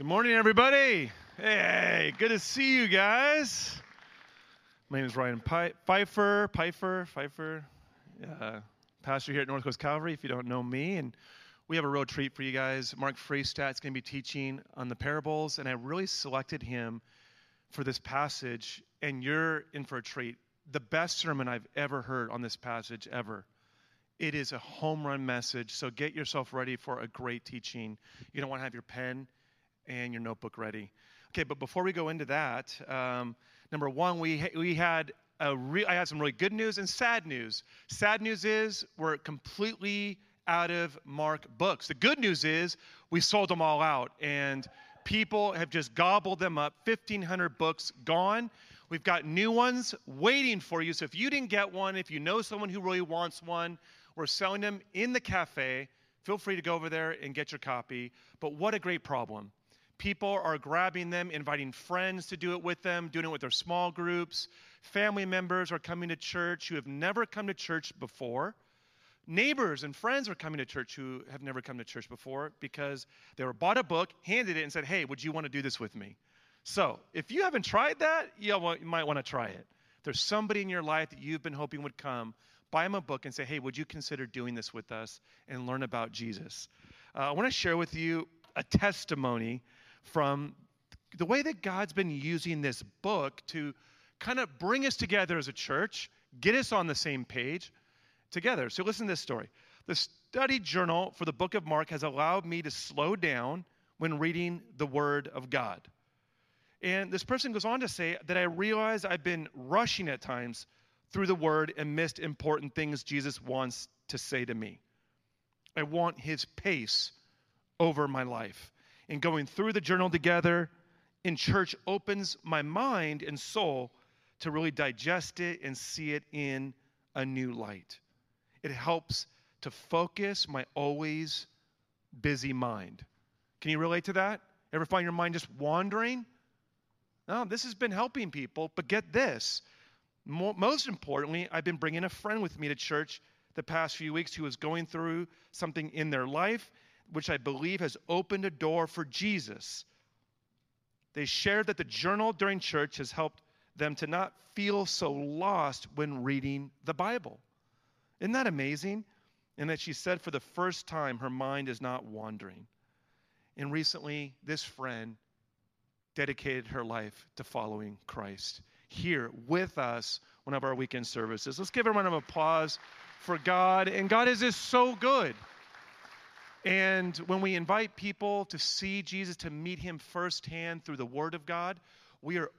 Good morning, everybody. Hey, good to see you guys. My name is Ryan Pfeiffer, Pfeiffer, Pfeiffer, uh, pastor here at North Coast Calvary. If you don't know me, and we have a real treat for you guys. Mark Freestadt is going to be teaching on the parables, and I really selected him for this passage. And you're in for a treat. The best sermon I've ever heard on this passage ever. It is a home run message. So get yourself ready for a great teaching. You don't want to have your pen and your notebook ready. Okay, but before we go into that, um, number one, we, we had re- I had some really good news and sad news. Sad news is we're completely out of Mark books. The good news is we sold them all out, and people have just gobbled them up. 1,500 books gone. We've got new ones waiting for you. So if you didn't get one, if you know someone who really wants one, we're selling them in the cafe. Feel free to go over there and get your copy. But what a great problem people are grabbing them, inviting friends to do it with them, doing it with their small groups. Family members are coming to church who have never come to church before. Neighbors and friends are coming to church who have never come to church before because they were bought a book, handed it, and said, Hey, would you want to do this with me? So, if you haven't tried that, you might want to try it. there's somebody in your life that you've been hoping would come, buy them a book and say, Hey, would you consider doing this with us and learn about Jesus? Uh, I want to share with you a testimony from the way that God's been using this book to kind of bring us together as a church, get us on the same page together. So, listen to this story. The study journal for the book of Mark has allowed me to slow down when reading the Word of God. And this person goes on to say that I realize I've been rushing at times through the Word and missed important things Jesus wants to say to me. I want His pace over my life and going through the journal together in church opens my mind and soul to really digest it and see it in a new light. It helps to focus my always busy mind. Can you relate to that? Ever find your mind just wandering? No, this has been helping people, but get this. Most importantly, I've been bringing a friend with me to church the past few weeks who is going through something in their life which I believe has opened a door for Jesus. They shared that the journal during church has helped them to not feel so lost when reading the Bible. Isn't that amazing? And that she said for the first time her mind is not wandering. And recently, this friend dedicated her life to following Christ here with us one of our weekend services. Let's give a round of applause for God. And God is just so good. And when we invite people to see Jesus, to meet him firsthand through the Word of God, we are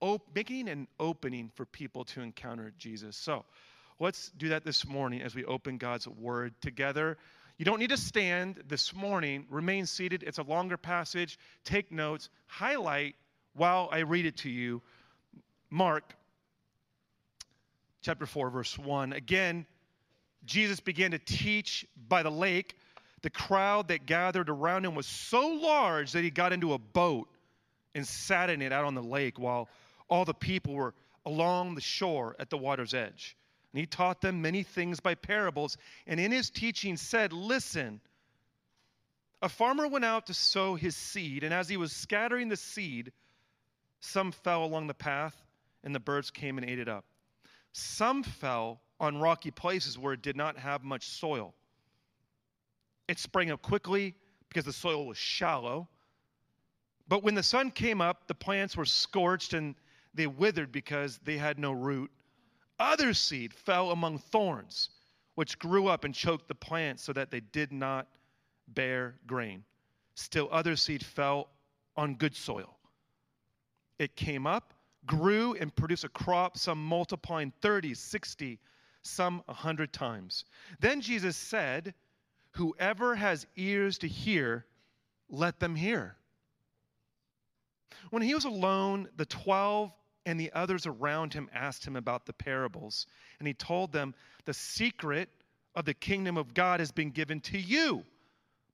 op- making an opening for people to encounter Jesus. So let's do that this morning as we open God's Word together. You don't need to stand this morning. Remain seated. It's a longer passage. Take notes. Highlight while I read it to you. Mark chapter 4, verse 1. Again, Jesus began to teach by the lake the crowd that gathered around him was so large that he got into a boat and sat in it out on the lake while all the people were along the shore at the water's edge. And he taught them many things by parables, and in his teaching said, Listen, a farmer went out to sow his seed, and as he was scattering the seed, some fell along the path, and the birds came and ate it up. Some fell on rocky places where it did not have much soil. It sprang up quickly because the soil was shallow. But when the sun came up, the plants were scorched and they withered because they had no root. Other seed fell among thorns, which grew up and choked the plants so that they did not bear grain. Still, other seed fell on good soil. It came up, grew, and produced a crop, some multiplying 30, 60, some 100 times. Then Jesus said, Whoever has ears to hear, let them hear. When he was alone, the twelve and the others around him asked him about the parables. And he told them, The secret of the kingdom of God has been given to you,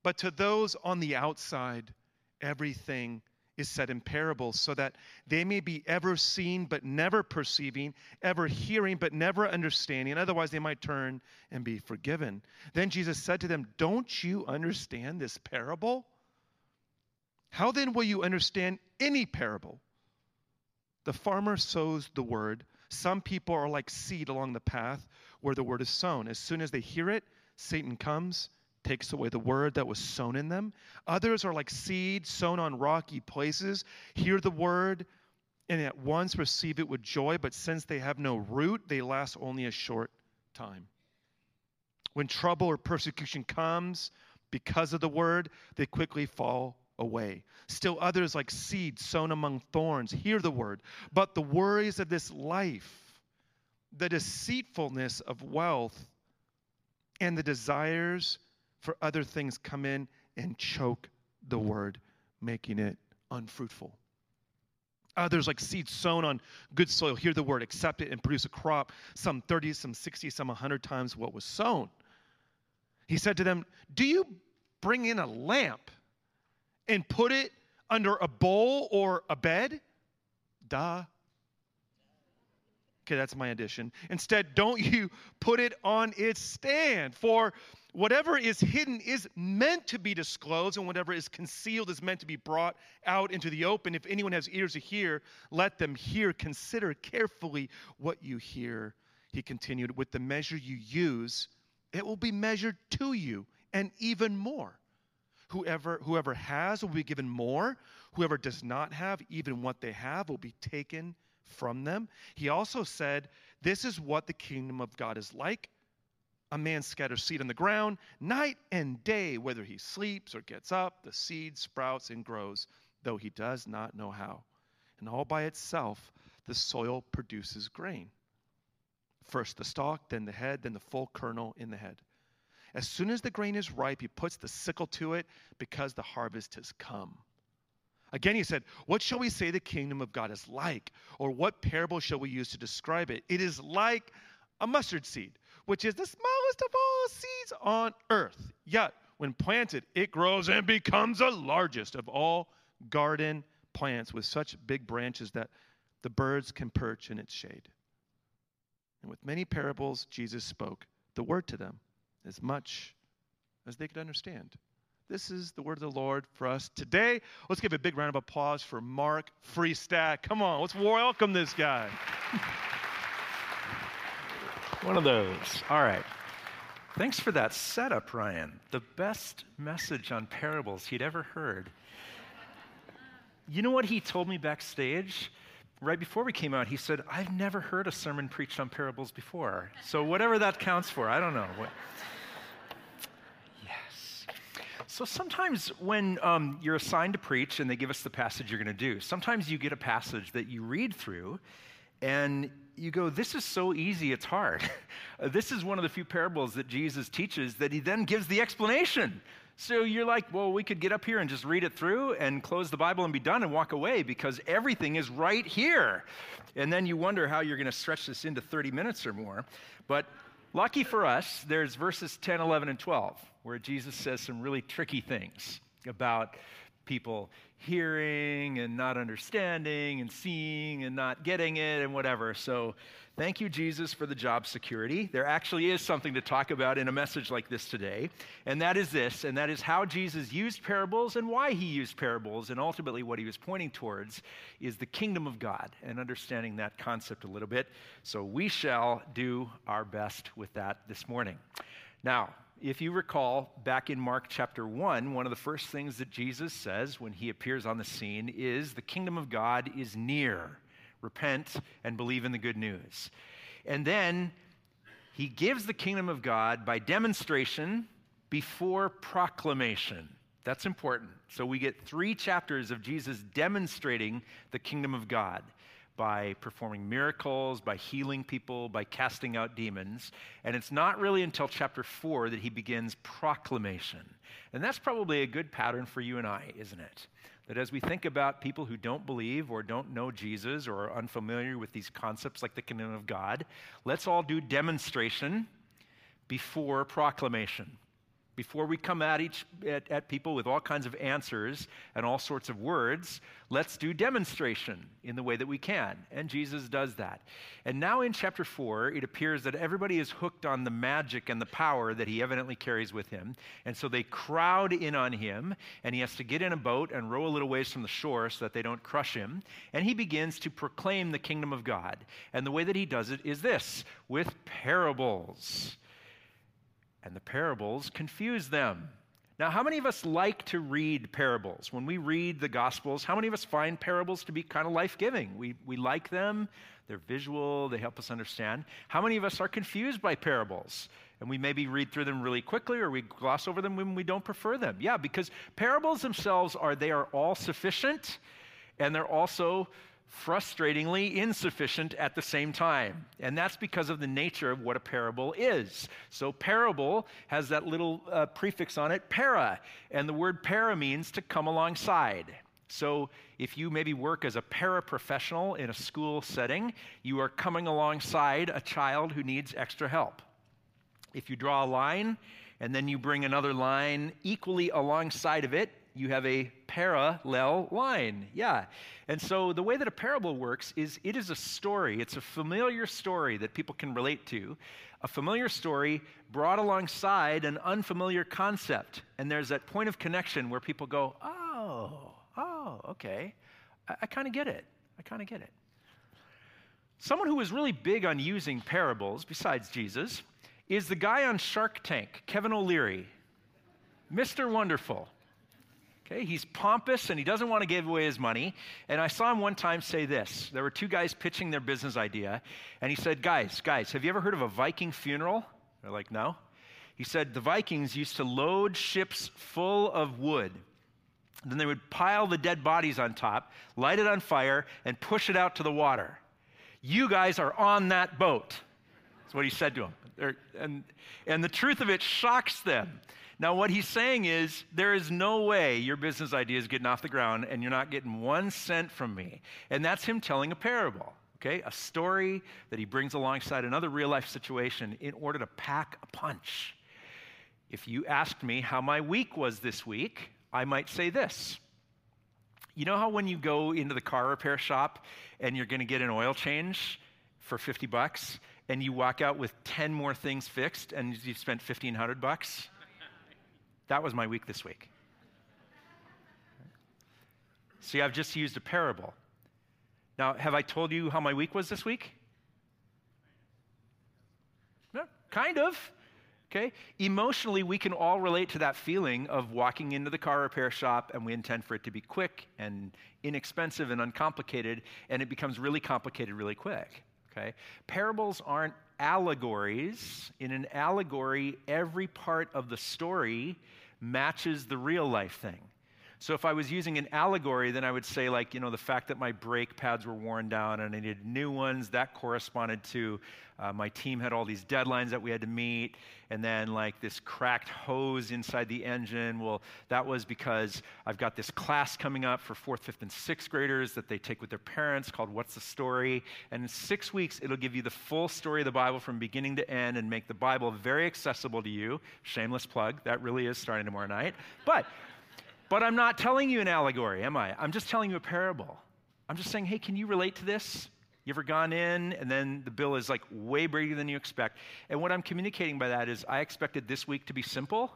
but to those on the outside, everything is said in parables, so that they may be ever seeing but never perceiving, ever hearing but never understanding. Otherwise, they might turn and be forgiven. Then Jesus said to them, Don't you understand this parable? How then will you understand any parable? The farmer sows the word. Some people are like seed along the path where the word is sown. As soon as they hear it, Satan comes, takes away the word that was sown in them. Others are like seed sown on rocky places, hear the word, and at once receive it with joy, but since they have no root, they last only a short time. When trouble or persecution comes because of the word, they quickly fall away. Still others, like seed sown among thorns, hear the word, but the worries of this life, the deceitfulness of wealth, and the desires for other things come in and choke the word, making it unfruitful. Others, like seeds sown on good soil, hear the word, accept it, and produce a crop, some 30, some 60, some 100 times what was sown. He said to them, Do you bring in a lamp and put it under a bowl or a bed? Duh. Okay, that's my addition. Instead, don't you put it on its stand. For whatever is hidden is meant to be disclosed, and whatever is concealed is meant to be brought out into the open. If anyone has ears to hear, let them hear. Consider carefully what you hear. He continued, With the measure you use, it will be measured to you, and even more. Whoever, whoever has will be given more. Whoever does not have, even what they have, will be taken from them. He also said, This is what the kingdom of God is like. A man scatters seed on the ground night and day, whether he sleeps or gets up, the seed sprouts and grows, though he does not know how. And all by itself, the soil produces grain. First the stalk, then the head, then the full kernel in the head. As soon as the grain is ripe, he puts the sickle to it because the harvest has come. Again, he said, What shall we say the kingdom of God is like? Or what parable shall we use to describe it? It is like a mustard seed, which is the smallest of all seeds on earth. Yet, when planted, it grows and becomes the largest of all garden plants with such big branches that the birds can perch in its shade. And with many parables, Jesus spoke the word to them as much as they could understand. This is the word of the Lord for us today. Let's give a big round of applause for Mark Freestack. Come on, let's welcome this guy. One of those. All right. Thanks for that setup, Ryan. The best message on parables he'd ever heard. You know what he told me backstage? Right before we came out, he said, I've never heard a sermon preached on parables before. So, whatever that counts for, I don't know. Yes. So sometimes when um, you're assigned to preach and they give us the passage you're going to do, sometimes you get a passage that you read through and you go, This is so easy, it's hard. this is one of the few parables that Jesus teaches that he then gives the explanation. So you're like, Well, we could get up here and just read it through and close the Bible and be done and walk away because everything is right here. And then you wonder how you're going to stretch this into 30 minutes or more. But lucky for us, there's verses 10, 11, and 12 where Jesus says some really tricky things about people hearing and not understanding and seeing and not getting it and whatever. So, thank you, Jesus, for the job security. There actually is something to talk about in a message like this today, and that is this, and that is how Jesus used parables and why he used parables, and ultimately what he was pointing towards is the kingdom of God and understanding that concept a little bit. So, we shall do our best with that this morning. Now, if you recall, back in Mark chapter 1, one of the first things that Jesus says when he appears on the scene is the kingdom of God is near. Repent and believe in the good news. And then he gives the kingdom of God by demonstration before proclamation. That's important. So we get three chapters of Jesus demonstrating the kingdom of God by performing miracles, by healing people, by casting out demons. And it's not really until chapter four that he begins proclamation. And that's probably a good pattern for you and I, isn't it? That as we think about people who don't believe or don't know Jesus or are unfamiliar with these concepts like the kingdom of God, let's all do demonstration before proclamation. Before we come at, each, at, at, people with all kinds of answers and all sorts of words, let's do demonstration in the way that we can. And Jesus does that. And now in chapter 4, it appears that everybody is hooked on the magic and the power that he evidently carries with him. And so they crowd in on him, and he has to get in a boat and row a little ways from the shore so that they don't crush him. And he begins to proclaim the kingdom of God. And the way that he does it is this with parables and the parables confuse them. Now, how many of us like to read parables? When we read the Gospels, how many of us find parables to be kind of life giving? We, we like them, they're visual, they help us understand. How many of us are confused by parables? And we maybe read through them really quickly or we gloss over them when we don't prefer them. Yeah, because parables themselves are, they are all sufficient and they're also frustratingly insufficient at the same time. And that's because of the nature of what a parable is. So, parable has that little uh, prefix on it, para, and the word para means to come alongside. So, if you maybe work as a paraprofessional in a school setting, you are coming alongside a child who needs extra help. If you draw a line and then you bring another line equally alongside of it, you have a parallel line. Yeah. And so the way that a parable works is it is a story, it's a familiar story that people can relate to, a familiar story brought alongside an unfamiliar concept. And there's that point of connection where people go, oh, oh, okay. I, I kind of get it. I kind of get it. Someone who was really big on using parables, besides Jesus, is the guy on Shark Tank, Kevin O'Leary. Mr. Wonderful. Okay, he's pompous and he doesn't want to give away his money. And I saw him one time say this. There were two guys pitching their business idea, and he said, Guys, guys, have you ever heard of a Viking funeral? They're like, No. He said, The Vikings used to load ships full of wood. Then they would pile the dead bodies on top, light it on fire, and push it out to the water. You guys are on that boat. That's what he said to them. Er, and, and the truth of it shocks them. Now, what he's saying is, there is no way your business idea is getting off the ground and you're not getting one cent from me. And that's him telling a parable, okay? A story that he brings alongside another real life situation in order to pack a punch. If you asked me how my week was this week, I might say this. You know how when you go into the car repair shop and you're going to get an oil change for 50 bucks and you walk out with 10 more things fixed and you've spent 1500 bucks? That was my week this week. See, I've just used a parable. Now, have I told you how my week was this week? No, kind of. Okay? Emotionally, we can all relate to that feeling of walking into the car repair shop and we intend for it to be quick and inexpensive and uncomplicated, and it becomes really complicated really quick. Okay? Parables aren't allegories. In an allegory, every part of the story matches the real life thing. So if I was using an allegory, then I would say, like, you know, the fact that my brake pads were worn down and I needed new ones, that corresponded to uh, my team had all these deadlines that we had to meet. And then, like, this cracked hose inside the engine. Well, that was because I've got this class coming up for fourth, fifth, and sixth graders that they take with their parents called What's the Story? And in six weeks, it'll give you the full story of the Bible from beginning to end and make the Bible very accessible to you. Shameless plug. That really is starting tomorrow night. But but I'm not telling you an allegory, am I? I'm just telling you a parable. I'm just saying, hey, can you relate to this? You ever gone in and then the bill is like way bigger than you expect? And what I'm communicating by that is I expected this week to be simple,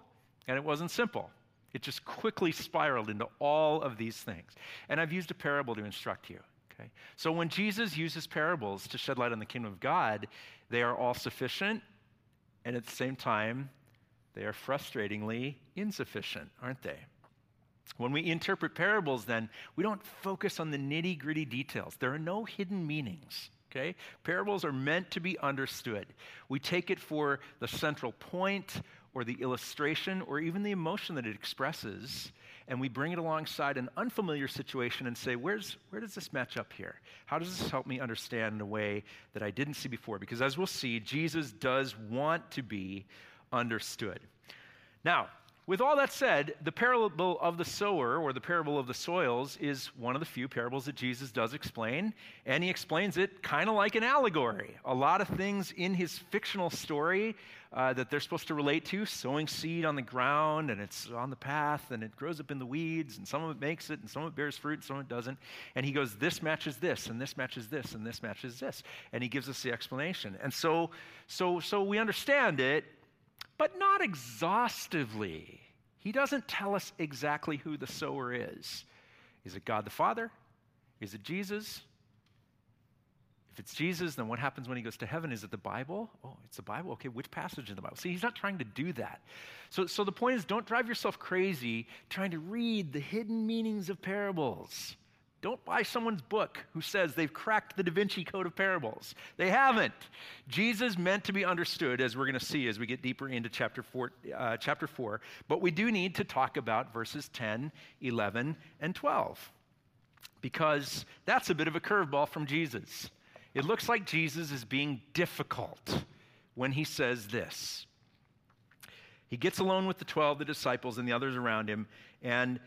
and it wasn't simple. It just quickly spiraled into all of these things. And I've used a parable to instruct you. Okay? So when Jesus uses parables to shed light on the kingdom of God, they are all sufficient, and at the same time, they are frustratingly insufficient, aren't they? When we interpret parables, then, we don't focus on the nitty gritty details. There are no hidden meanings. Okay? Parables are meant to be understood. We take it for the central point or the illustration or even the emotion that it expresses, and we bring it alongside an unfamiliar situation and say, Where's, where does this match up here? How does this help me understand in a way that I didn't see before? Because as we'll see, Jesus does want to be understood. Now, with all that said, the parable of the sower or the parable of the soils is one of the few parables that Jesus does explain, and he explains it kind of like an allegory. A lot of things in his fictional story uh, that they're supposed to relate to sowing seed on the ground, and it's on the path, and it grows up in the weeds, and some of it makes it, and some of it bears fruit, and some of it doesn't. And he goes, This matches this, and this matches this, and this matches this. And he gives us the explanation. And so, so, so we understand it but not exhaustively. He doesn't tell us exactly who the sower is. Is it God the Father? Is it Jesus? If it's Jesus, then what happens when he goes to heaven? Is it the Bible? Oh, it's the Bible. Okay, which passage in the Bible? See, he's not trying to do that. So, so the point is don't drive yourself crazy trying to read the hidden meanings of parables. Don't buy someone's book who says they've cracked the Da Vinci Code of Parables. They haven't. Jesus meant to be understood, as we're going to see as we get deeper into chapter four, uh, chapter 4. But we do need to talk about verses 10, 11, and 12, because that's a bit of a curveball from Jesus. It looks like Jesus is being difficult when he says this. He gets alone with the 12, the disciples, and the others around him, and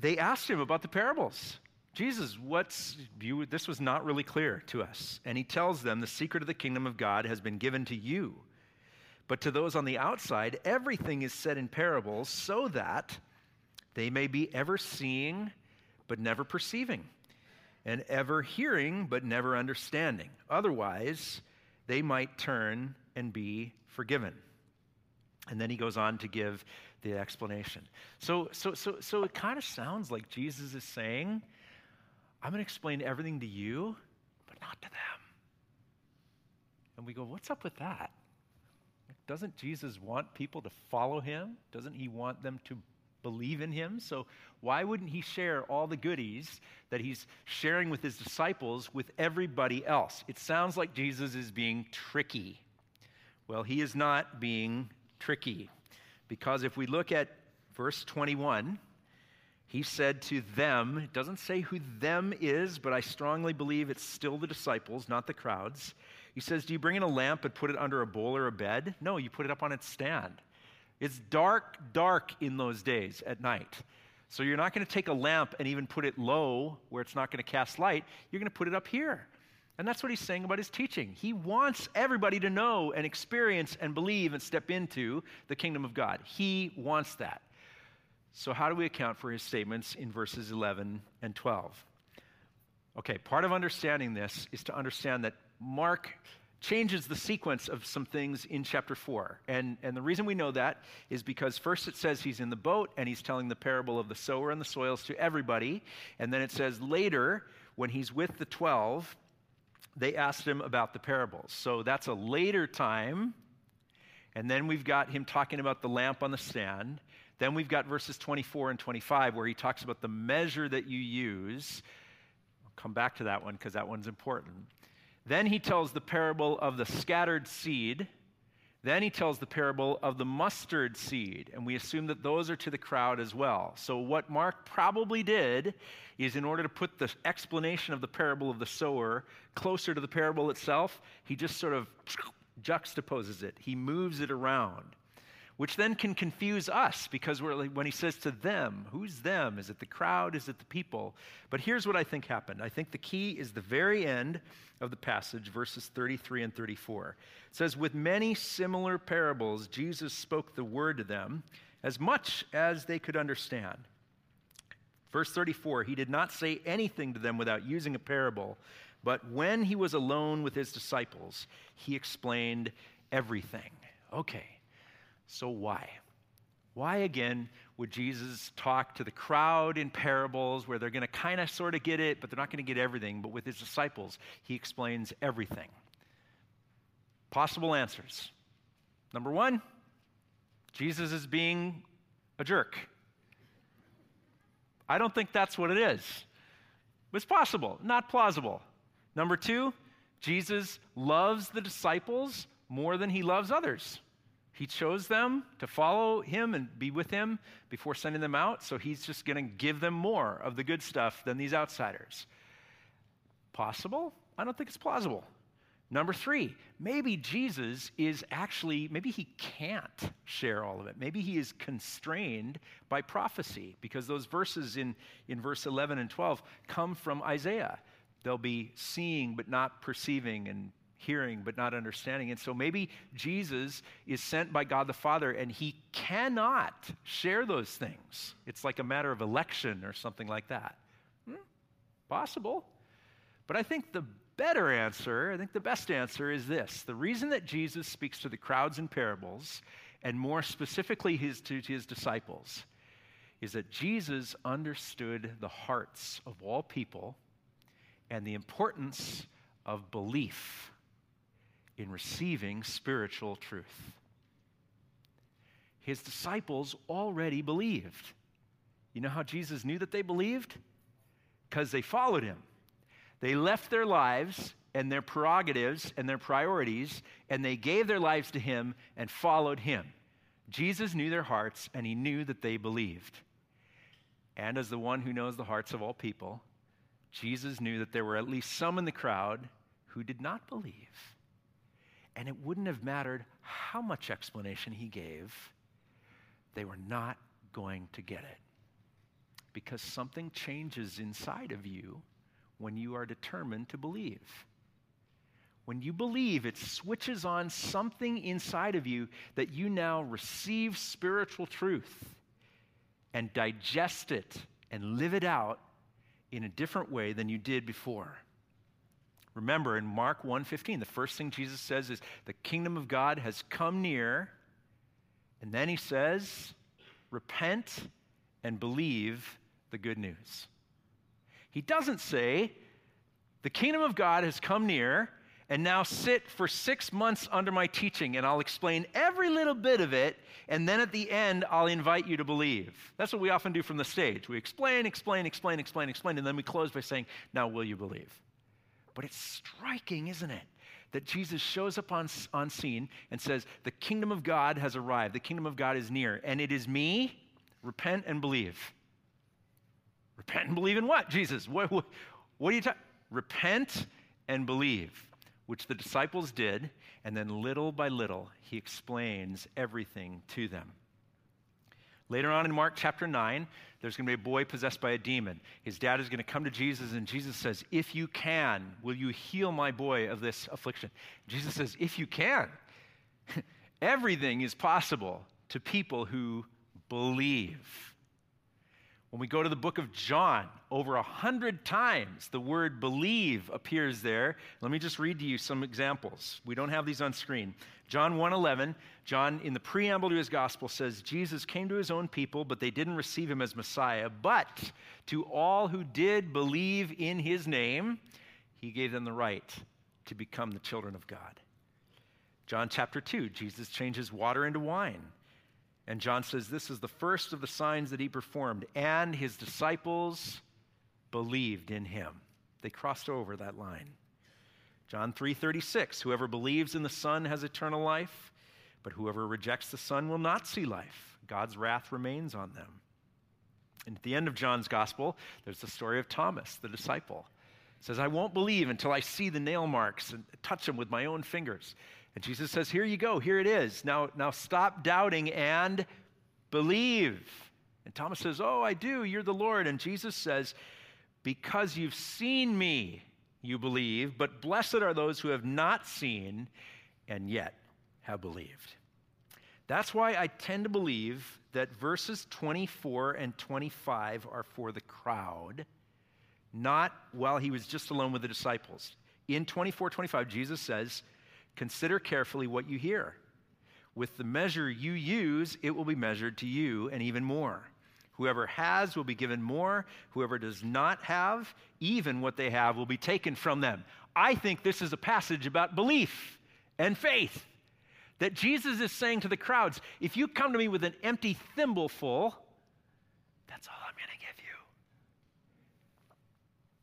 they asked him about the parables. Jesus, what's you? This was not really clear to us. And he tells them the secret of the kingdom of God has been given to you. But to those on the outside, everything is said in parables so that they may be ever seeing but never perceiving, and ever hearing but never understanding. Otherwise, they might turn and be forgiven. And then he goes on to give the explanation. So, so, so, so it kind of sounds like Jesus is saying, I'm going to explain everything to you, but not to them. And we go, what's up with that? Doesn't Jesus want people to follow him? Doesn't he want them to believe in him? So why wouldn't he share all the goodies that he's sharing with his disciples with everybody else? It sounds like Jesus is being tricky. Well, he is not being tricky. Because if we look at verse 21, he said to them, it doesn't say who them is, but I strongly believe it's still the disciples, not the crowds. He says, Do you bring in a lamp and put it under a bowl or a bed? No, you put it up on its stand. It's dark, dark in those days at night. So you're not going to take a lamp and even put it low where it's not going to cast light. You're going to put it up here. And that's what he's saying about his teaching. He wants everybody to know and experience and believe and step into the kingdom of God. He wants that. So, how do we account for his statements in verses 11 and 12? Okay, part of understanding this is to understand that Mark changes the sequence of some things in chapter 4. And, and the reason we know that is because first it says he's in the boat and he's telling the parable of the sower and the soils to everybody. And then it says later, when he's with the 12, they asked him about the parables. So that's a later time. And then we've got him talking about the lamp on the stand. Then we've got verses 24 and 25 where he talks about the measure that you use. I'll come back to that one because that one's important. Then he tells the parable of the scattered seed. Then he tells the parable of the mustard seed, and we assume that those are to the crowd as well. So, what Mark probably did is, in order to put the explanation of the parable of the sower closer to the parable itself, he just sort of juxtaposes it, he moves it around which then can confuse us because when he says to them, who's them? Is it the crowd? Is it the people? But here's what I think happened. I think the key is the very end of the passage, verses 33 and 34. It says, With many similar parables, Jesus spoke the word to them as much as they could understand. Verse 34, he did not say anything to them without using a parable, but when he was alone with his disciples, he explained everything. Okay. So, why? Why again would Jesus talk to the crowd in parables where they're going to kind of sort of get it, but they're not going to get everything? But with his disciples, he explains everything. Possible answers. Number one, Jesus is being a jerk. I don't think that's what it is. It's possible, not plausible. Number two, Jesus loves the disciples more than he loves others. He chose them to follow him and be with him before sending them out, so he's just going to give them more of the good stuff than these outsiders. Possible? I don't think it's plausible. Number three, maybe Jesus is actually, maybe he can't share all of it. Maybe he is constrained by prophecy because those verses in, in verse 11 and 12 come from Isaiah. They'll be seeing but not perceiving and hearing but not understanding. And so maybe Jesus is sent by God the Father and he cannot share those things. It's like a matter of election or something like that. Hmm? Possible. But I think the better answer, I think the best answer is this the reason that Jesus speaks to the crowds in parables, and more specifically his, to his disciples, is that Jesus understood the hearts of all people and the importance of belief in receiving spiritual truth. His disciples already believed. You know how Jesus knew that they believed? Because they followed him. They left their lives and their prerogatives and their priorities, and they gave their lives to Him and followed Him. Jesus knew their hearts, and He knew that they believed. And as the one who knows the hearts of all people, Jesus knew that there were at least some in the crowd who did not believe. And it wouldn't have mattered how much explanation he gave, they were not going to get it. Because something changes inside of you when you are determined to believe. When you believe, it switches on something inside of you that you now receive spiritual truth and digest it and live it out in a different way than you did before. Remember in Mark 1:15, the first thing Jesus says is the kingdom of God has come near. And then he says, repent and believe the good news. He doesn't say, The kingdom of God has come near, and now sit for six months under my teaching, and I'll explain every little bit of it, and then at the end, I'll invite you to believe. That's what we often do from the stage. We explain, explain, explain, explain, explain, and then we close by saying, Now, will you believe? But it's striking, isn't it? That Jesus shows up on, on scene and says, The kingdom of God has arrived. The kingdom of God is near, and it is me. Repent and believe. Repent and believe in what, Jesus? What, what, what are you talking? Repent and believe, which the disciples did, and then little by little, he explains everything to them. Later on in Mark chapter 9, there's going to be a boy possessed by a demon. His dad is going to come to Jesus, and Jesus says, If you can, will you heal my boy of this affliction? Jesus says, If you can. Everything is possible to people who believe. When we go to the book of John, over a hundred times the word believe appears there. Let me just read to you some examples. We don't have these on screen. John 1:11, John in the preamble to his gospel says Jesus came to his own people, but they didn't receive him as Messiah. But to all who did believe in his name, he gave them the right to become the children of God. John chapter 2, Jesus changes water into wine. And John says this is the first of the signs that he performed, and his disciples believed in him. They crossed over that line. John 3:36 Whoever believes in the Son has eternal life, but whoever rejects the Son will not see life. God's wrath remains on them. And at the end of John's gospel, there's the story of Thomas, the disciple. Says, I won't believe until I see the nail marks and touch them with my own fingers. And Jesus says, Here you go, here it is. Now, now stop doubting and believe. And Thomas says, Oh, I do, you're the Lord. And Jesus says, Because you've seen me, you believe, but blessed are those who have not seen and yet have believed. That's why I tend to believe that verses 24 and 25 are for the crowd, not while he was just alone with the disciples. In 24 25, Jesus says, Consider carefully what you hear. With the measure you use, it will be measured to you, and even more. Whoever has will be given more. Whoever does not have, even what they have will be taken from them. I think this is a passage about belief and faith. That Jesus is saying to the crowds, if you come to me with an empty thimbleful, that's all I'm going to give you.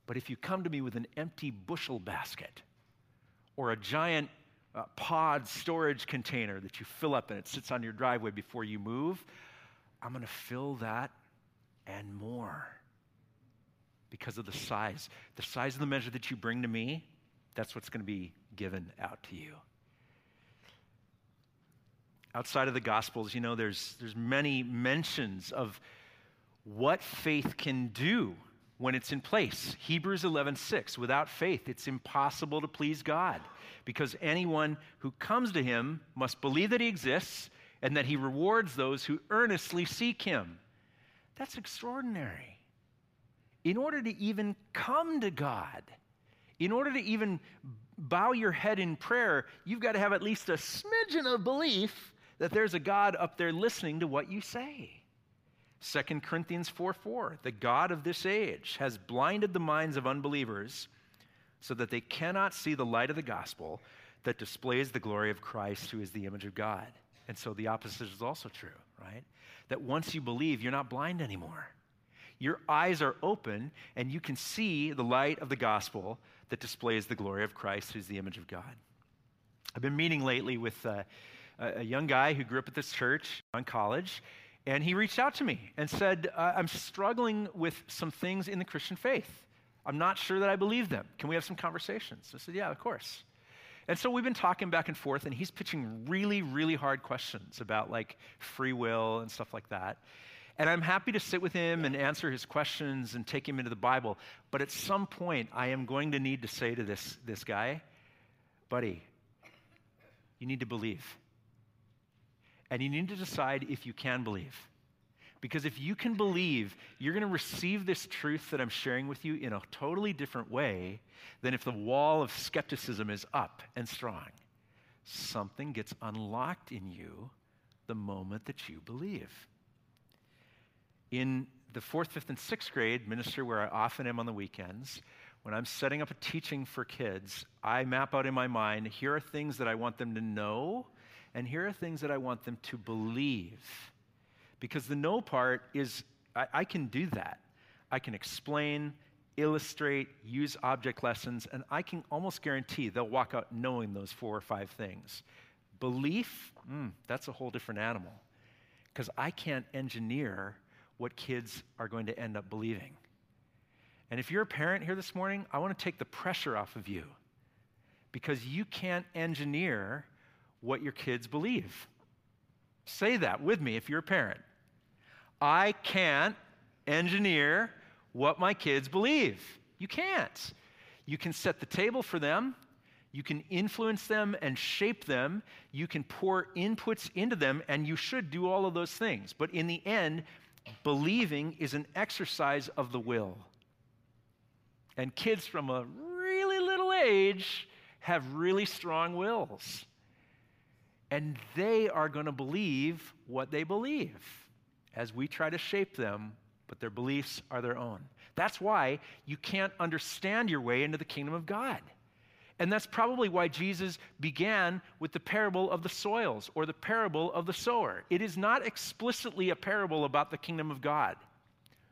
But if you come to me with an empty bushel basket or a giant uh, pod storage container that you fill up and it sits on your driveway before you move, I'm going to fill that and more because of the size. The size of the measure that you bring to me, that's what's going to be given out to you. Outside of the Gospels, you know, there's, there's many mentions of what faith can do when it's in place. Hebrews 11:6, without faith it's impossible to please God, because anyone who comes to him must believe that he exists and that he rewards those who earnestly seek him. That's extraordinary. In order to even come to God, in order to even bow your head in prayer, you've got to have at least a smidgen of belief that there's a God up there listening to what you say. 2 Corinthians 4 4, the God of this age has blinded the minds of unbelievers so that they cannot see the light of the gospel that displays the glory of Christ, who is the image of God. And so the opposite is also true, right? That once you believe, you're not blind anymore. Your eyes are open and you can see the light of the gospel that displays the glory of Christ, who's the image of God. I've been meeting lately with uh, a young guy who grew up at this church on college, and he reached out to me and said, I'm struggling with some things in the Christian faith. I'm not sure that I believe them. Can we have some conversations? I said, Yeah, of course. And so we've been talking back and forth, and he's pitching really, really hard questions about like free will and stuff like that. And I'm happy to sit with him and answer his questions and take him into the Bible. But at some point, I am going to need to say to this, this guy, buddy, you need to believe. And you need to decide if you can believe. Because if you can believe, you're going to receive this truth that I'm sharing with you in a totally different way than if the wall of skepticism is up and strong. Something gets unlocked in you the moment that you believe. In the fourth, fifth, and sixth grade ministry, where I often am on the weekends, when I'm setting up a teaching for kids, I map out in my mind here are things that I want them to know and here are things that I want them to believe. Because the know part is, I, I can do that. I can explain, illustrate, use object lessons, and I can almost guarantee they'll walk out knowing those four or five things. Belief, mm, that's a whole different animal. Because I can't engineer what kids are going to end up believing. And if you're a parent here this morning, I want to take the pressure off of you because you can't engineer what your kids believe. Say that with me if you're a parent. I can't engineer what my kids believe. You can't. You can set the table for them. You can influence them and shape them. You can pour inputs into them, and you should do all of those things. But in the end, believing is an exercise of the will. And kids from a really little age have really strong wills and they are going to believe what they believe as we try to shape them, but their beliefs are their own. That's why you can't understand your way into the kingdom of God. And that's probably why Jesus began with the parable of the soils or the parable of the sower. It is not explicitly a parable about the kingdom of God.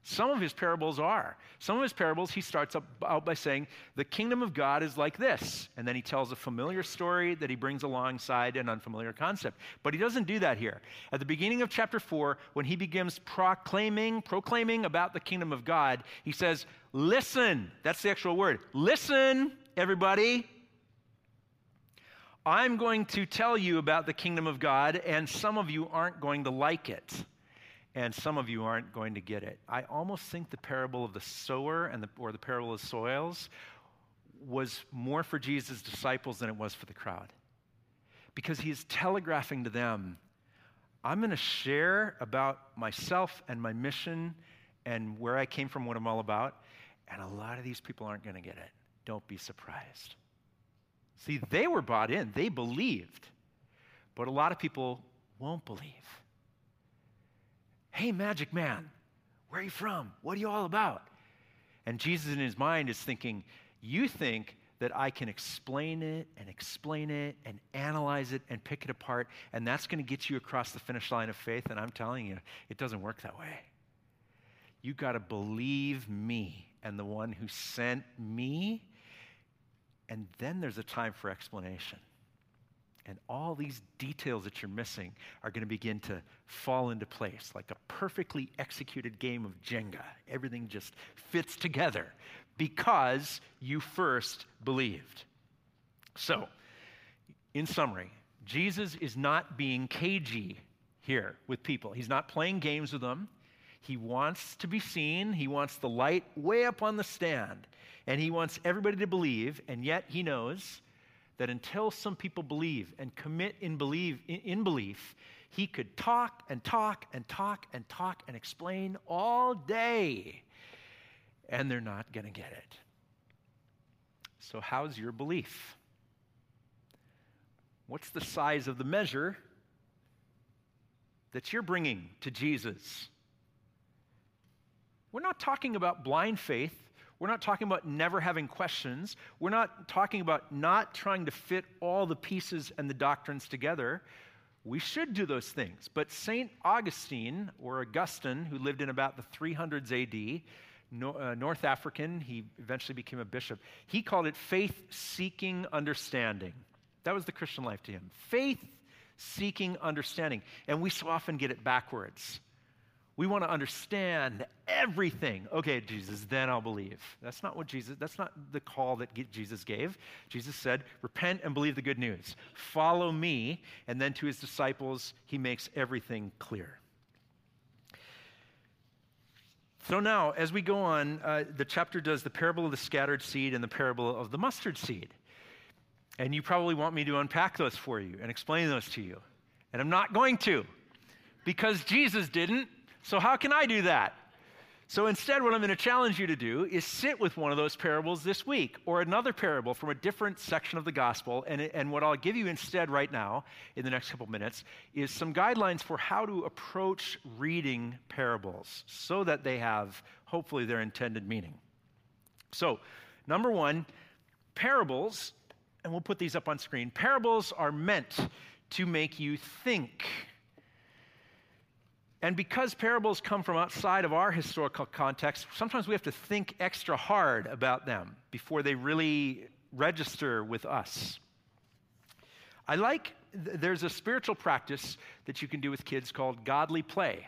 Some of his parables are. Some of his parables, he starts out by saying, The kingdom of God is like this. And then he tells a familiar story that he brings alongside an unfamiliar concept. But he doesn't do that here. At the beginning of chapter 4, when he begins proclaiming, proclaiming about the kingdom of God, he says, Listen. That's the actual word. Listen, everybody. I'm going to tell you about the kingdom of God, and some of you aren't going to like it and some of you aren't going to get it. I almost think the parable of the sower and the, or the parable of soils was more for Jesus' disciples than it was for the crowd. Because he's telegraphing to them, I'm going to share about myself and my mission and where I came from, what I'm all about. And a lot of these people aren't going to get it. Don't be surprised. See, they were bought in, they believed. But a lot of people won't believe. Hey, magic man, where are you from? What are you all about? And Jesus in his mind is thinking, You think that I can explain it and explain it and analyze it and pick it apart, and that's going to get you across the finish line of faith. And I'm telling you, it doesn't work that way. You got to believe me and the one who sent me, and then there's a time for explanation. And all these details that you're missing are going to begin to fall into place like a perfectly executed game of Jenga. Everything just fits together because you first believed. So, in summary, Jesus is not being cagey here with people. He's not playing games with them. He wants to be seen. He wants the light way up on the stand. And he wants everybody to believe. And yet he knows that until some people believe and commit in, believe, in belief, he could talk and talk and talk and talk and explain all day. And they're not going to get it. So, how's your belief? What's the size of the measure that you're bringing to Jesus? We're not talking about blind faith. We're not talking about never having questions. We're not talking about not trying to fit all the pieces and the doctrines together. We should do those things. But St. Augustine, or Augustine, who lived in about the 300s AD, uh, North African, he eventually became a bishop, he called it faith seeking understanding. That was the Christian life to him. Faith seeking understanding. And we so often get it backwards. We want to understand everything. Okay, Jesus, then I'll believe. That's not what Jesus, that's not the call that Jesus gave. Jesus said, repent and believe the good news. Follow me. And then to his disciples, he makes everything clear. So now, as we go on, uh, the chapter does the parable of the scattered seed and the parable of the mustard seed. And you probably want me to unpack those for you and explain those to you. And I'm not going to because Jesus didn't. So, how can I do that? So, instead, what I'm going to challenge you to do is sit with one of those parables this week or another parable from a different section of the gospel. And, and what I'll give you instead, right now, in the next couple minutes, is some guidelines for how to approach reading parables so that they have, hopefully, their intended meaning. So, number one, parables and we'll put these up on screen. Parables are meant to make you think. And because parables come from outside of our historical context, sometimes we have to think extra hard about them before they really register with us. I like, there's a spiritual practice that you can do with kids called godly play.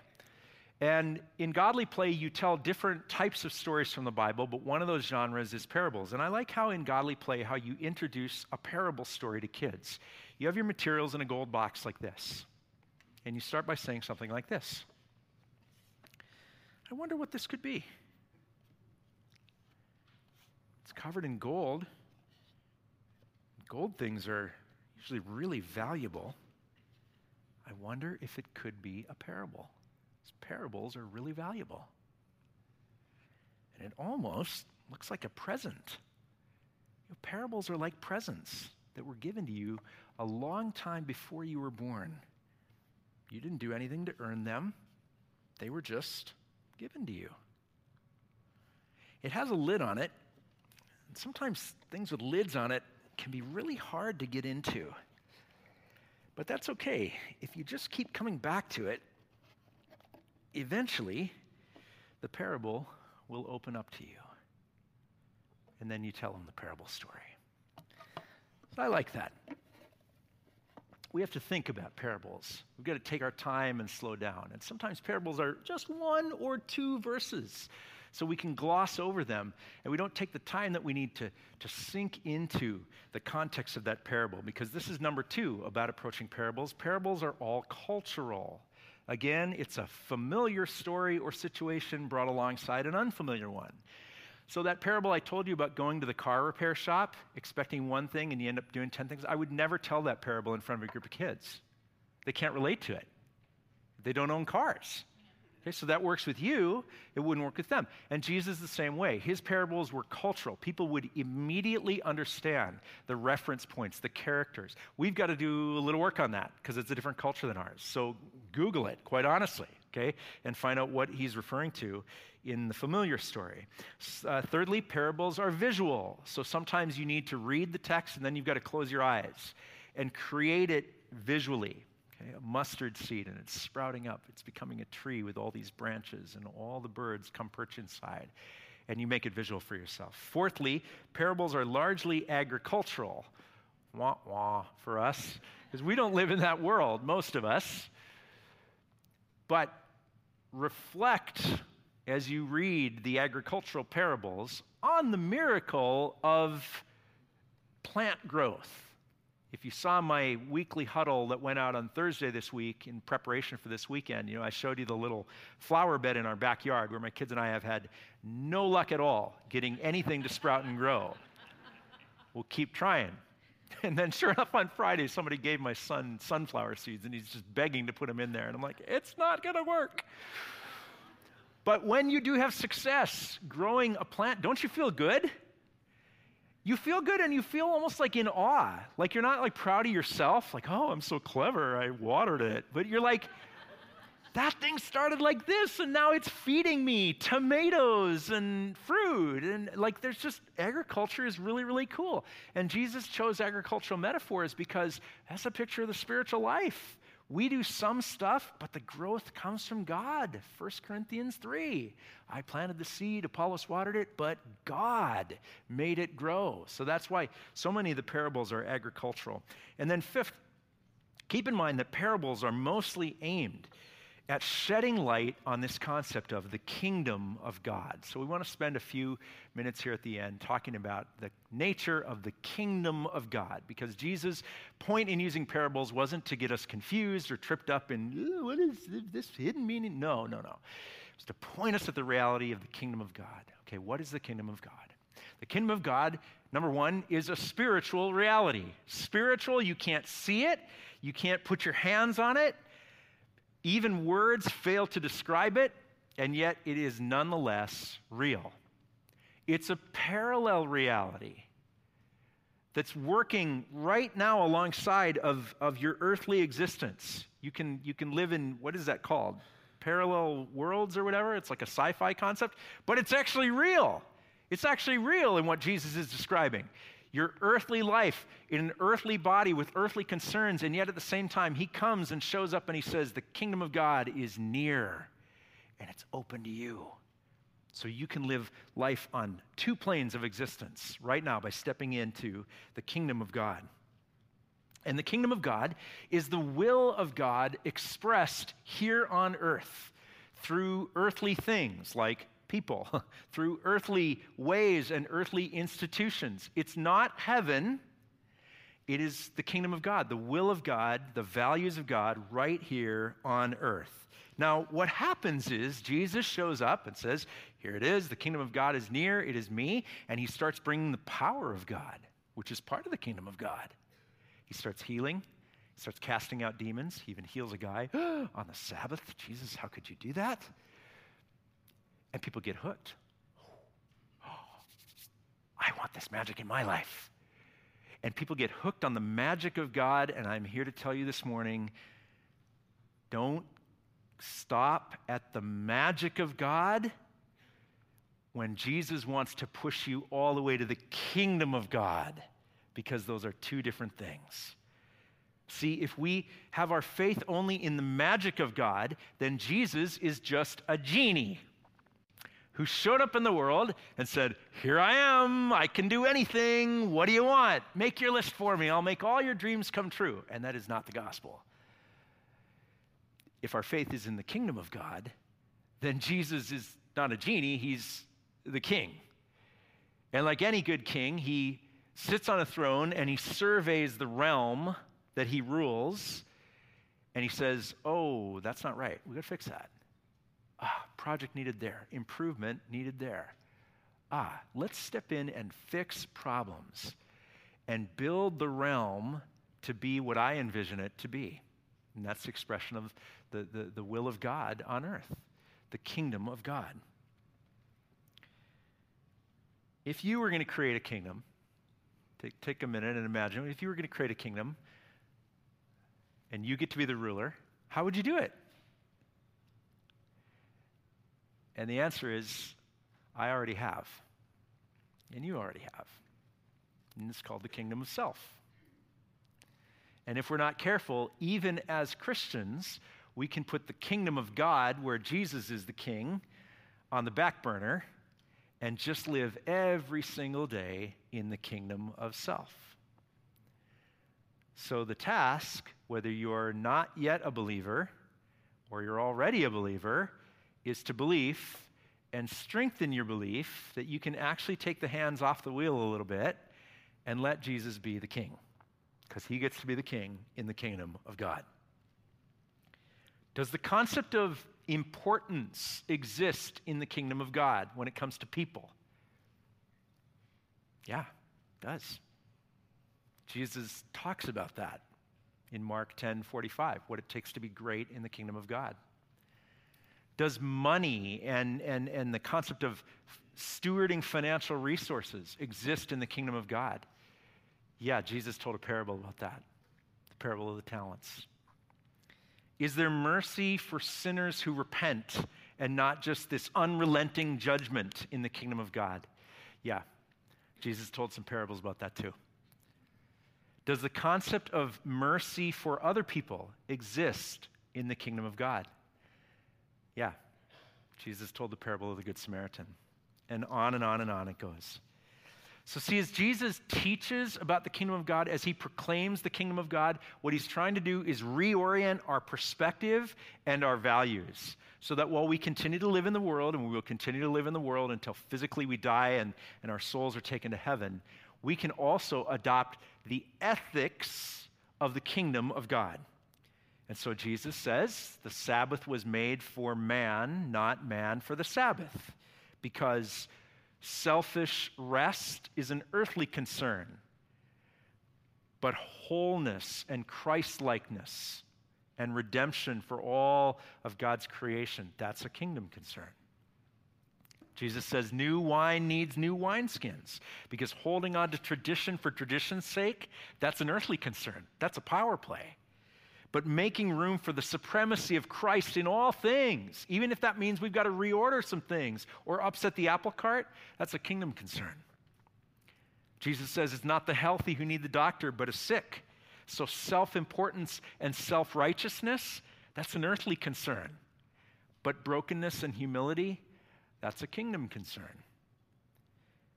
And in godly play, you tell different types of stories from the Bible, but one of those genres is parables. And I like how in godly play, how you introduce a parable story to kids. You have your materials in a gold box like this, and you start by saying something like this I wonder what this could be. It's covered in gold. Gold things are usually really valuable. I wonder if it could be a parable These parables are really valuable. And it almost looks like a present. You know, parables are like presents that were given to you a long time before you were born. You didn't do anything to earn them, they were just given to you. It has a lid on it, and sometimes things with lids on it can be really hard to get into. But that's okay. If you just keep coming back to it, eventually, the parable will open up to you. And then you tell them the parable story. I like that. We have to think about parables. We've got to take our time and slow down. And sometimes parables are just one or two verses. So we can gloss over them and we don't take the time that we need to, to sink into the context of that parable because this is number two about approaching parables. Parables are all cultural. Again, it's a familiar story or situation brought alongside an unfamiliar one. So, that parable I told you about going to the car repair shop, expecting one thing and you end up doing 10 things, I would never tell that parable in front of a group of kids. They can't relate to it, they don't own cars. Okay, so that works with you, it wouldn't work with them. And Jesus the same way. His parables were cultural. People would immediately understand the reference points, the characters. We've got to do a little work on that because it's a different culture than ours. So Google it, quite honestly, okay, and find out what he's referring to in the familiar story. Uh, thirdly, parables are visual. So sometimes you need to read the text and then you've got to close your eyes and create it visually okay, a mustard seed, and it's sprouting up. It's becoming a tree with all these branches, and all the birds come perch inside. And you make it visual for yourself. Fourthly, parables are largely agricultural. Wah wah for us, because we don't live in that world, most of us. But reflect as you read the agricultural parables on the miracle of plant growth. If you saw my weekly huddle that went out on Thursday this week in preparation for this weekend, you know, I showed you the little flower bed in our backyard where my kids and I have had no luck at all getting anything to sprout and grow. We'll keep trying. And then, sure enough, on Friday, somebody gave my son sunflower seeds, and he's just begging to put them in there. And I'm like, it's not going to work. But when you do have success growing a plant, don't you feel good? You feel good and you feel almost like in awe. Like you're not like proud of yourself, like, oh, I'm so clever, I watered it. But you're like, that thing started like this and now it's feeding me tomatoes and fruit. And like, there's just agriculture is really, really cool. And Jesus chose agricultural metaphors because that's a picture of the spiritual life. We do some stuff, but the growth comes from God. 1 Corinthians 3. I planted the seed, Apollos watered it, but God made it grow. So that's why so many of the parables are agricultural. And then, fifth, keep in mind that parables are mostly aimed at shedding light on this concept of the kingdom of God. So, we want to spend a few minutes here at the end talking about the nature of the kingdom of God, because Jesus' point in using parables wasn't to get us confused or tripped up in, what is this hidden meaning? No, no, no. It was to point us at the reality of the kingdom of God. Okay, what is the kingdom of God? The kingdom of God, number one, is a spiritual reality. Spiritual, you can't see it, you can't put your hands on it, even words fail to describe it, and yet it is nonetheless real. It's a parallel reality that's working right now alongside of, of your earthly existence. You can, you can live in, what is that called? Parallel worlds or whatever. It's like a sci fi concept, but it's actually real. It's actually real in what Jesus is describing your earthly life in an earthly body with earthly concerns, and yet at the same time, he comes and shows up and he says, The kingdom of God is near and it's open to you. So you can live life on two planes of existence right now by stepping into the kingdom of God. And the kingdom of God is the will of God expressed here on earth through earthly things like people through earthly ways and earthly institutions. It's not heaven, it is the kingdom of God, the will of God, the values of God right here on earth. Now, what happens is Jesus shows up and says, Here it is, the kingdom of God is near, it is me. And he starts bringing the power of God, which is part of the kingdom of God. He starts healing, he starts casting out demons. He even heals a guy on the Sabbath. Jesus, how could you do that? And people get hooked. Oh, I want this magic in my life. And people get hooked on the magic of God, and I'm here to tell you this morning don't stop at the magic of God when Jesus wants to push you all the way to the kingdom of God, because those are two different things. See, if we have our faith only in the magic of God, then Jesus is just a genie who showed up in the world and said, Here I am, I can do anything. What do you want? Make your list for me. I'll make all your dreams come true. And that is not the gospel. If our faith is in the kingdom of God, then Jesus is not a genie, he's the king. And like any good king, he sits on a throne and he surveys the realm that he rules and he says, Oh, that's not right. We've got to fix that. Ah, project needed there, improvement needed there. Ah, let's step in and fix problems and build the realm to be what I envision it to be. And that's the expression of the, the, the will of God on earth, the kingdom of God. If you were going to create a kingdom, take, take a minute and imagine if you were going to create a kingdom and you get to be the ruler, how would you do it? And the answer is, I already have. And you already have. And it's called the kingdom of self. And if we're not careful, even as Christians, we can put the kingdom of God, where Jesus is the king, on the back burner and just live every single day in the kingdom of self. So, the task, whether you're not yet a believer or you're already a believer, is to belief and strengthen your belief that you can actually take the hands off the wheel a little bit and let Jesus be the king, because he gets to be the king in the kingdom of God. Does the concept of importance exist in the kingdom of God when it comes to people? Yeah, it does. Jesus talks about that in Mark 10 45, what it takes to be great in the kingdom of God. Does money and, and, and the concept of stewarding financial resources exist in the kingdom of God? Yeah, Jesus told a parable about that the parable of the talents. Is there mercy for sinners who repent and not just this unrelenting judgment in the kingdom of God? Yeah, Jesus told some parables about that too. Does the concept of mercy for other people exist in the kingdom of God? Yeah, Jesus told the parable of the Good Samaritan. And on and on and on it goes. So, see, as Jesus teaches about the kingdom of God, as he proclaims the kingdom of God, what he's trying to do is reorient our perspective and our values so that while we continue to live in the world, and we will continue to live in the world until physically we die and, and our souls are taken to heaven, we can also adopt the ethics of the kingdom of God. And so Jesus says the Sabbath was made for man, not man for the Sabbath, because Selfish rest is an earthly concern, but wholeness and Christlikeness and redemption for all of God's creation, that's a kingdom concern. Jesus says new wine needs new wineskins because holding on to tradition for tradition's sake, that's an earthly concern. That's a power play but making room for the supremacy of Christ in all things, even if that means we've got to reorder some things or upset the apple cart, that's a kingdom concern. Jesus says it's not the healthy who need the doctor, but a sick. So self importance and self righteousness, that's an earthly concern. But brokenness and humility, that's a kingdom concern.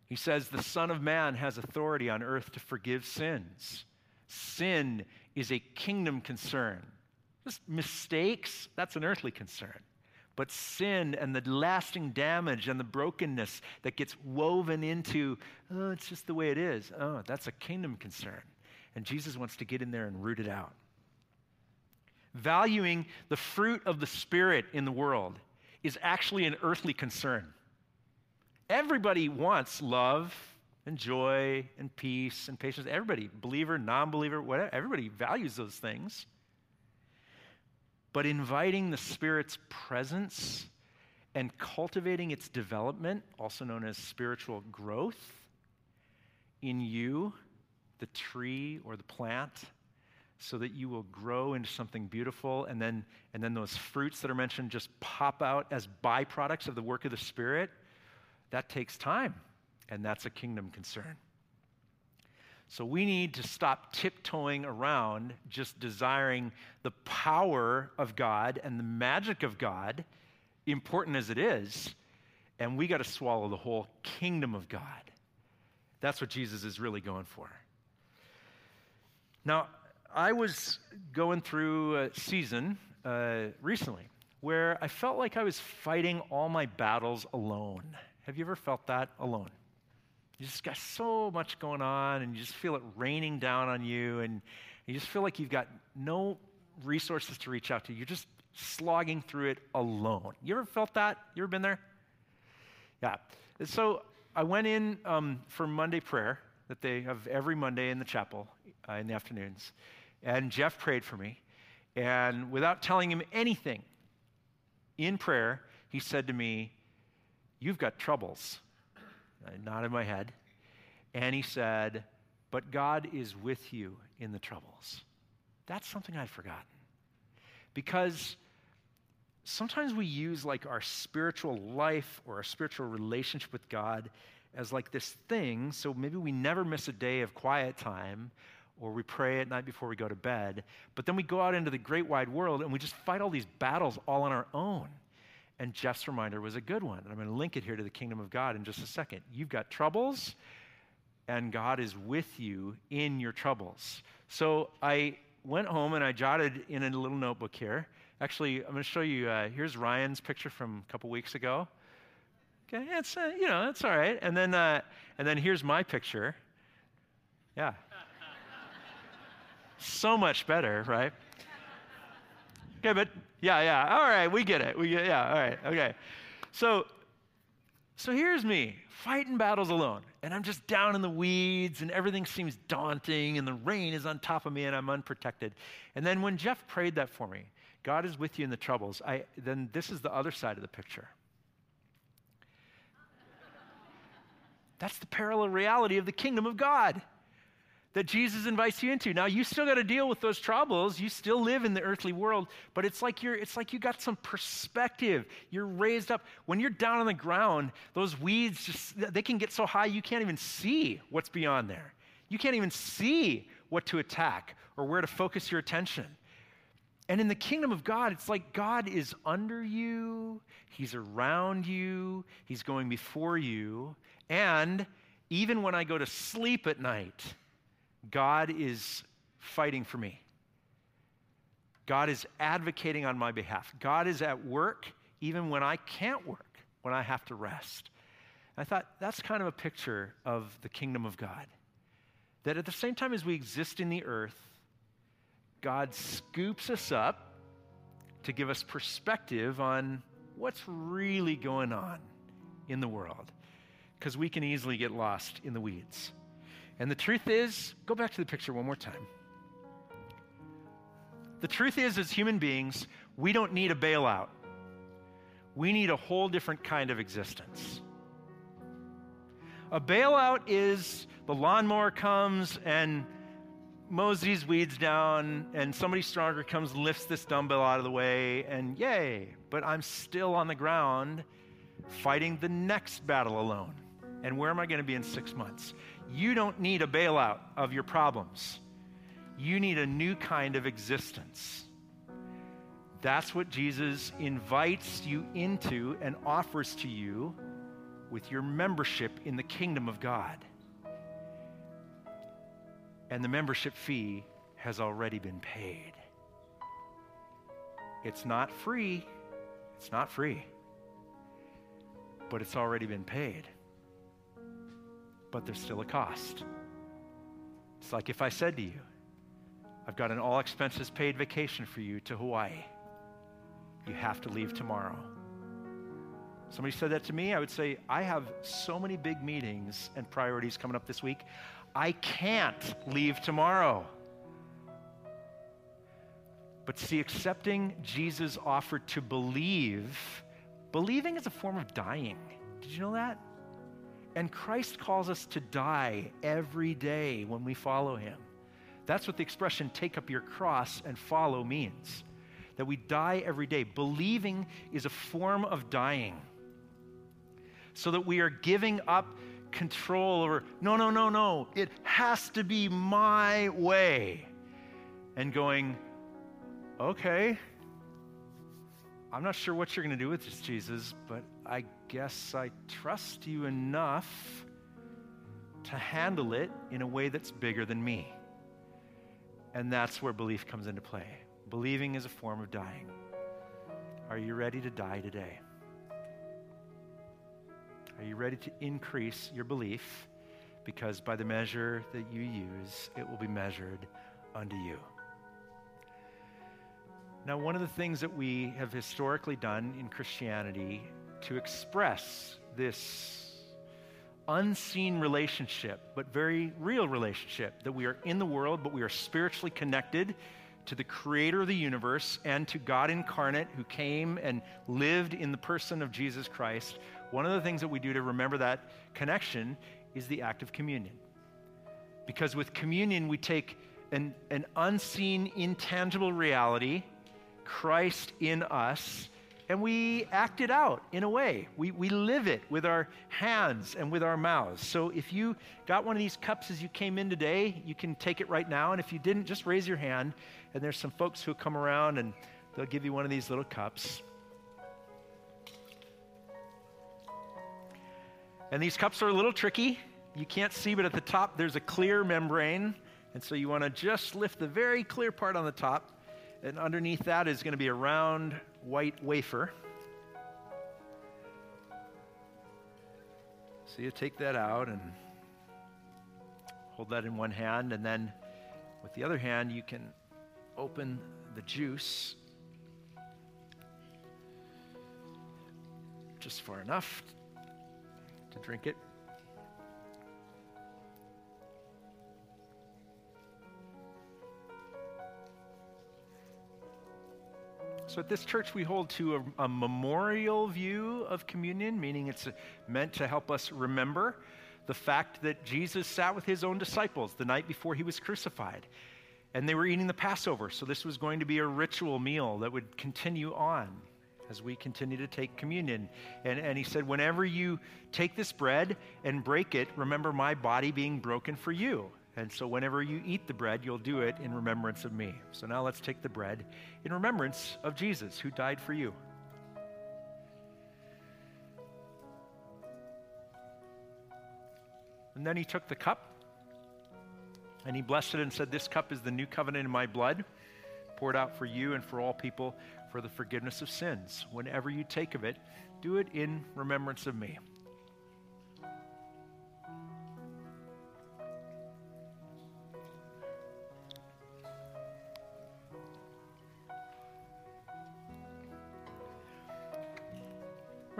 He says the Son of Man has authority on earth to forgive sins. Sin is a kingdom concern. Just mistakes, that's an earthly concern. But sin and the lasting damage and the brokenness that gets woven into, oh, it's just the way it is, oh, that's a kingdom concern. And Jesus wants to get in there and root it out. Valuing the fruit of the Spirit in the world is actually an earthly concern. Everybody wants love, and joy and peace and patience. Everybody, believer, non believer, whatever, everybody values those things. But inviting the Spirit's presence and cultivating its development, also known as spiritual growth, in you, the tree or the plant, so that you will grow into something beautiful and then and then those fruits that are mentioned just pop out as byproducts of the work of the spirit that takes time and that's a kingdom concern. So we need to stop tiptoeing around just desiring the power of God and the magic of God, important as it is, and we got to swallow the whole kingdom of God. That's what Jesus is really going for. Now, I was going through a season uh, recently where I felt like I was fighting all my battles alone. Have you ever felt that alone? You just got so much going on, and you just feel it raining down on you, and you just feel like you've got no resources to reach out to. You're just slogging through it alone. You ever felt that? You ever been there? Yeah. So I went in um, for Monday prayer that they have every Monday in the chapel uh, in the afternoons, and Jeff prayed for me. And without telling him anything, in prayer, he said to me, You've got troubles. I nodded my head. And he said, But God is with you in the troubles. That's something I'd forgotten. Because sometimes we use like our spiritual life or our spiritual relationship with God as like this thing. So maybe we never miss a day of quiet time or we pray at night before we go to bed. But then we go out into the great wide world and we just fight all these battles all on our own. And Jeff's reminder was a good one. And I'm going to link it here to the kingdom of God in just a second. You've got troubles, and God is with you in your troubles. So I went home and I jotted in a little notebook here. Actually, I'm going to show you. Uh, here's Ryan's picture from a couple weeks ago. Okay, it's uh, you know it's all right. And then uh, and then here's my picture. Yeah. so much better, right? Okay, but yeah, yeah. All right, we get it. We get yeah, all right. Okay. So so here's me fighting battles alone, and I'm just down in the weeds and everything seems daunting and the rain is on top of me and I'm unprotected. And then when Jeff prayed that for me, God is with you in the troubles. I then this is the other side of the picture. That's the parallel reality of the kingdom of God that Jesus invites you into. Now you still got to deal with those troubles. You still live in the earthly world, but it's like you're it's like you got some perspective. You're raised up. When you're down on the ground, those weeds just they can get so high you can't even see what's beyond there. You can't even see what to attack or where to focus your attention. And in the kingdom of God, it's like God is under you, He's around you, He's going before you. And even when I go to sleep at night, God is fighting for me. God is advocating on my behalf. God is at work even when I can't work, when I have to rest. And I thought that's kind of a picture of the kingdom of God. That at the same time as we exist in the earth, God scoops us up to give us perspective on what's really going on in the world, because we can easily get lost in the weeds. And the truth is, go back to the picture one more time. The truth is, as human beings, we don't need a bailout. We need a whole different kind of existence. A bailout is the lawnmower comes and mows these weeds down, and somebody stronger comes lifts this dumbbell out of the way, and yay, but I'm still on the ground fighting the next battle alone. And where am I going to be in six months? You don't need a bailout of your problems. You need a new kind of existence. That's what Jesus invites you into and offers to you with your membership in the kingdom of God. And the membership fee has already been paid. It's not free. It's not free. But it's already been paid but there's still a cost. It's like if I said to you, I've got an all expenses paid vacation for you to Hawaii. You have to leave tomorrow. Somebody said that to me, I would say, I have so many big meetings and priorities coming up this week. I can't leave tomorrow. But see, accepting Jesus' offer to believe, believing is a form of dying. Did you know that? And Christ calls us to die every day when we follow him. That's what the expression take up your cross and follow means. That we die every day. Believing is a form of dying. So that we are giving up control over, no, no, no, no, it has to be my way. And going, okay, I'm not sure what you're going to do with this, Jesus, but I guess I trust you enough to handle it in a way that's bigger than me. And that's where belief comes into play. Believing is a form of dying. Are you ready to die today? Are you ready to increase your belief? Because by the measure that you use, it will be measured unto you. Now, one of the things that we have historically done in Christianity to express this unseen relationship, but very real relationship that we are in the world, but we are spiritually connected to the creator of the universe and to God incarnate who came and lived in the person of Jesus Christ. One of the things that we do to remember that connection is the act of communion. Because with communion, we take an, an unseen, intangible reality, Christ in us, and we act it out in a way. We, we live it with our hands and with our mouths. So if you got one of these cups as you came in today, you can take it right now. And if you didn't, just raise your hand. And there's some folks who come around and they'll give you one of these little cups. And these cups are a little tricky. You can't see, but at the top there's a clear membrane. And so you want to just lift the very clear part on the top. And underneath that is going to be a round white wafer. So you take that out and hold that in one hand, and then with the other hand, you can open the juice just far enough to drink it. So at this church, we hold to a, a memorial view of communion, meaning it's meant to help us remember the fact that Jesus sat with his own disciples the night before he was crucified. And they were eating the Passover, so this was going to be a ritual meal that would continue on as we continue to take communion. And, and he said, Whenever you take this bread and break it, remember my body being broken for you. And so, whenever you eat the bread, you'll do it in remembrance of me. So, now let's take the bread in remembrance of Jesus, who died for you. And then he took the cup and he blessed it and said, This cup is the new covenant in my blood, poured out for you and for all people for the forgiveness of sins. Whenever you take of it, do it in remembrance of me.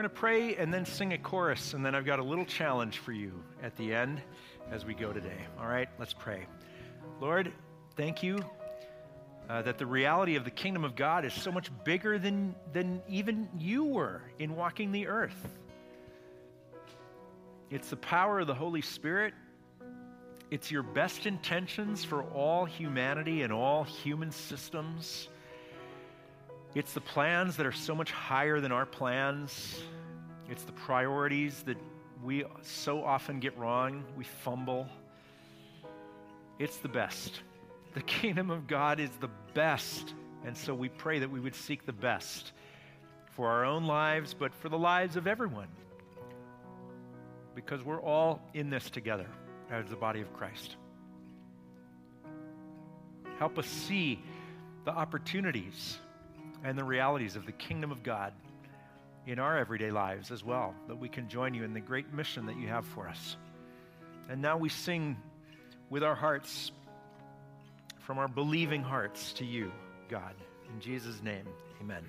We're going to pray and then sing a chorus, and then I've got a little challenge for you at the end as we go today. All right, let's pray. Lord, thank you uh, that the reality of the kingdom of God is so much bigger than, than even you were in walking the earth. It's the power of the Holy Spirit. It's your best intentions for all humanity and all human systems. It's the plans that are so much higher than our plans. It's the priorities that we so often get wrong, we fumble. It's the best. The kingdom of God is the best. And so we pray that we would seek the best for our own lives, but for the lives of everyone. Because we're all in this together as the body of Christ. Help us see the opportunities and the realities of the kingdom of God in our everyday lives as well, that we can join you in the great mission that you have for us. And now we sing with our hearts, from our believing hearts to you, God. In Jesus' name, amen.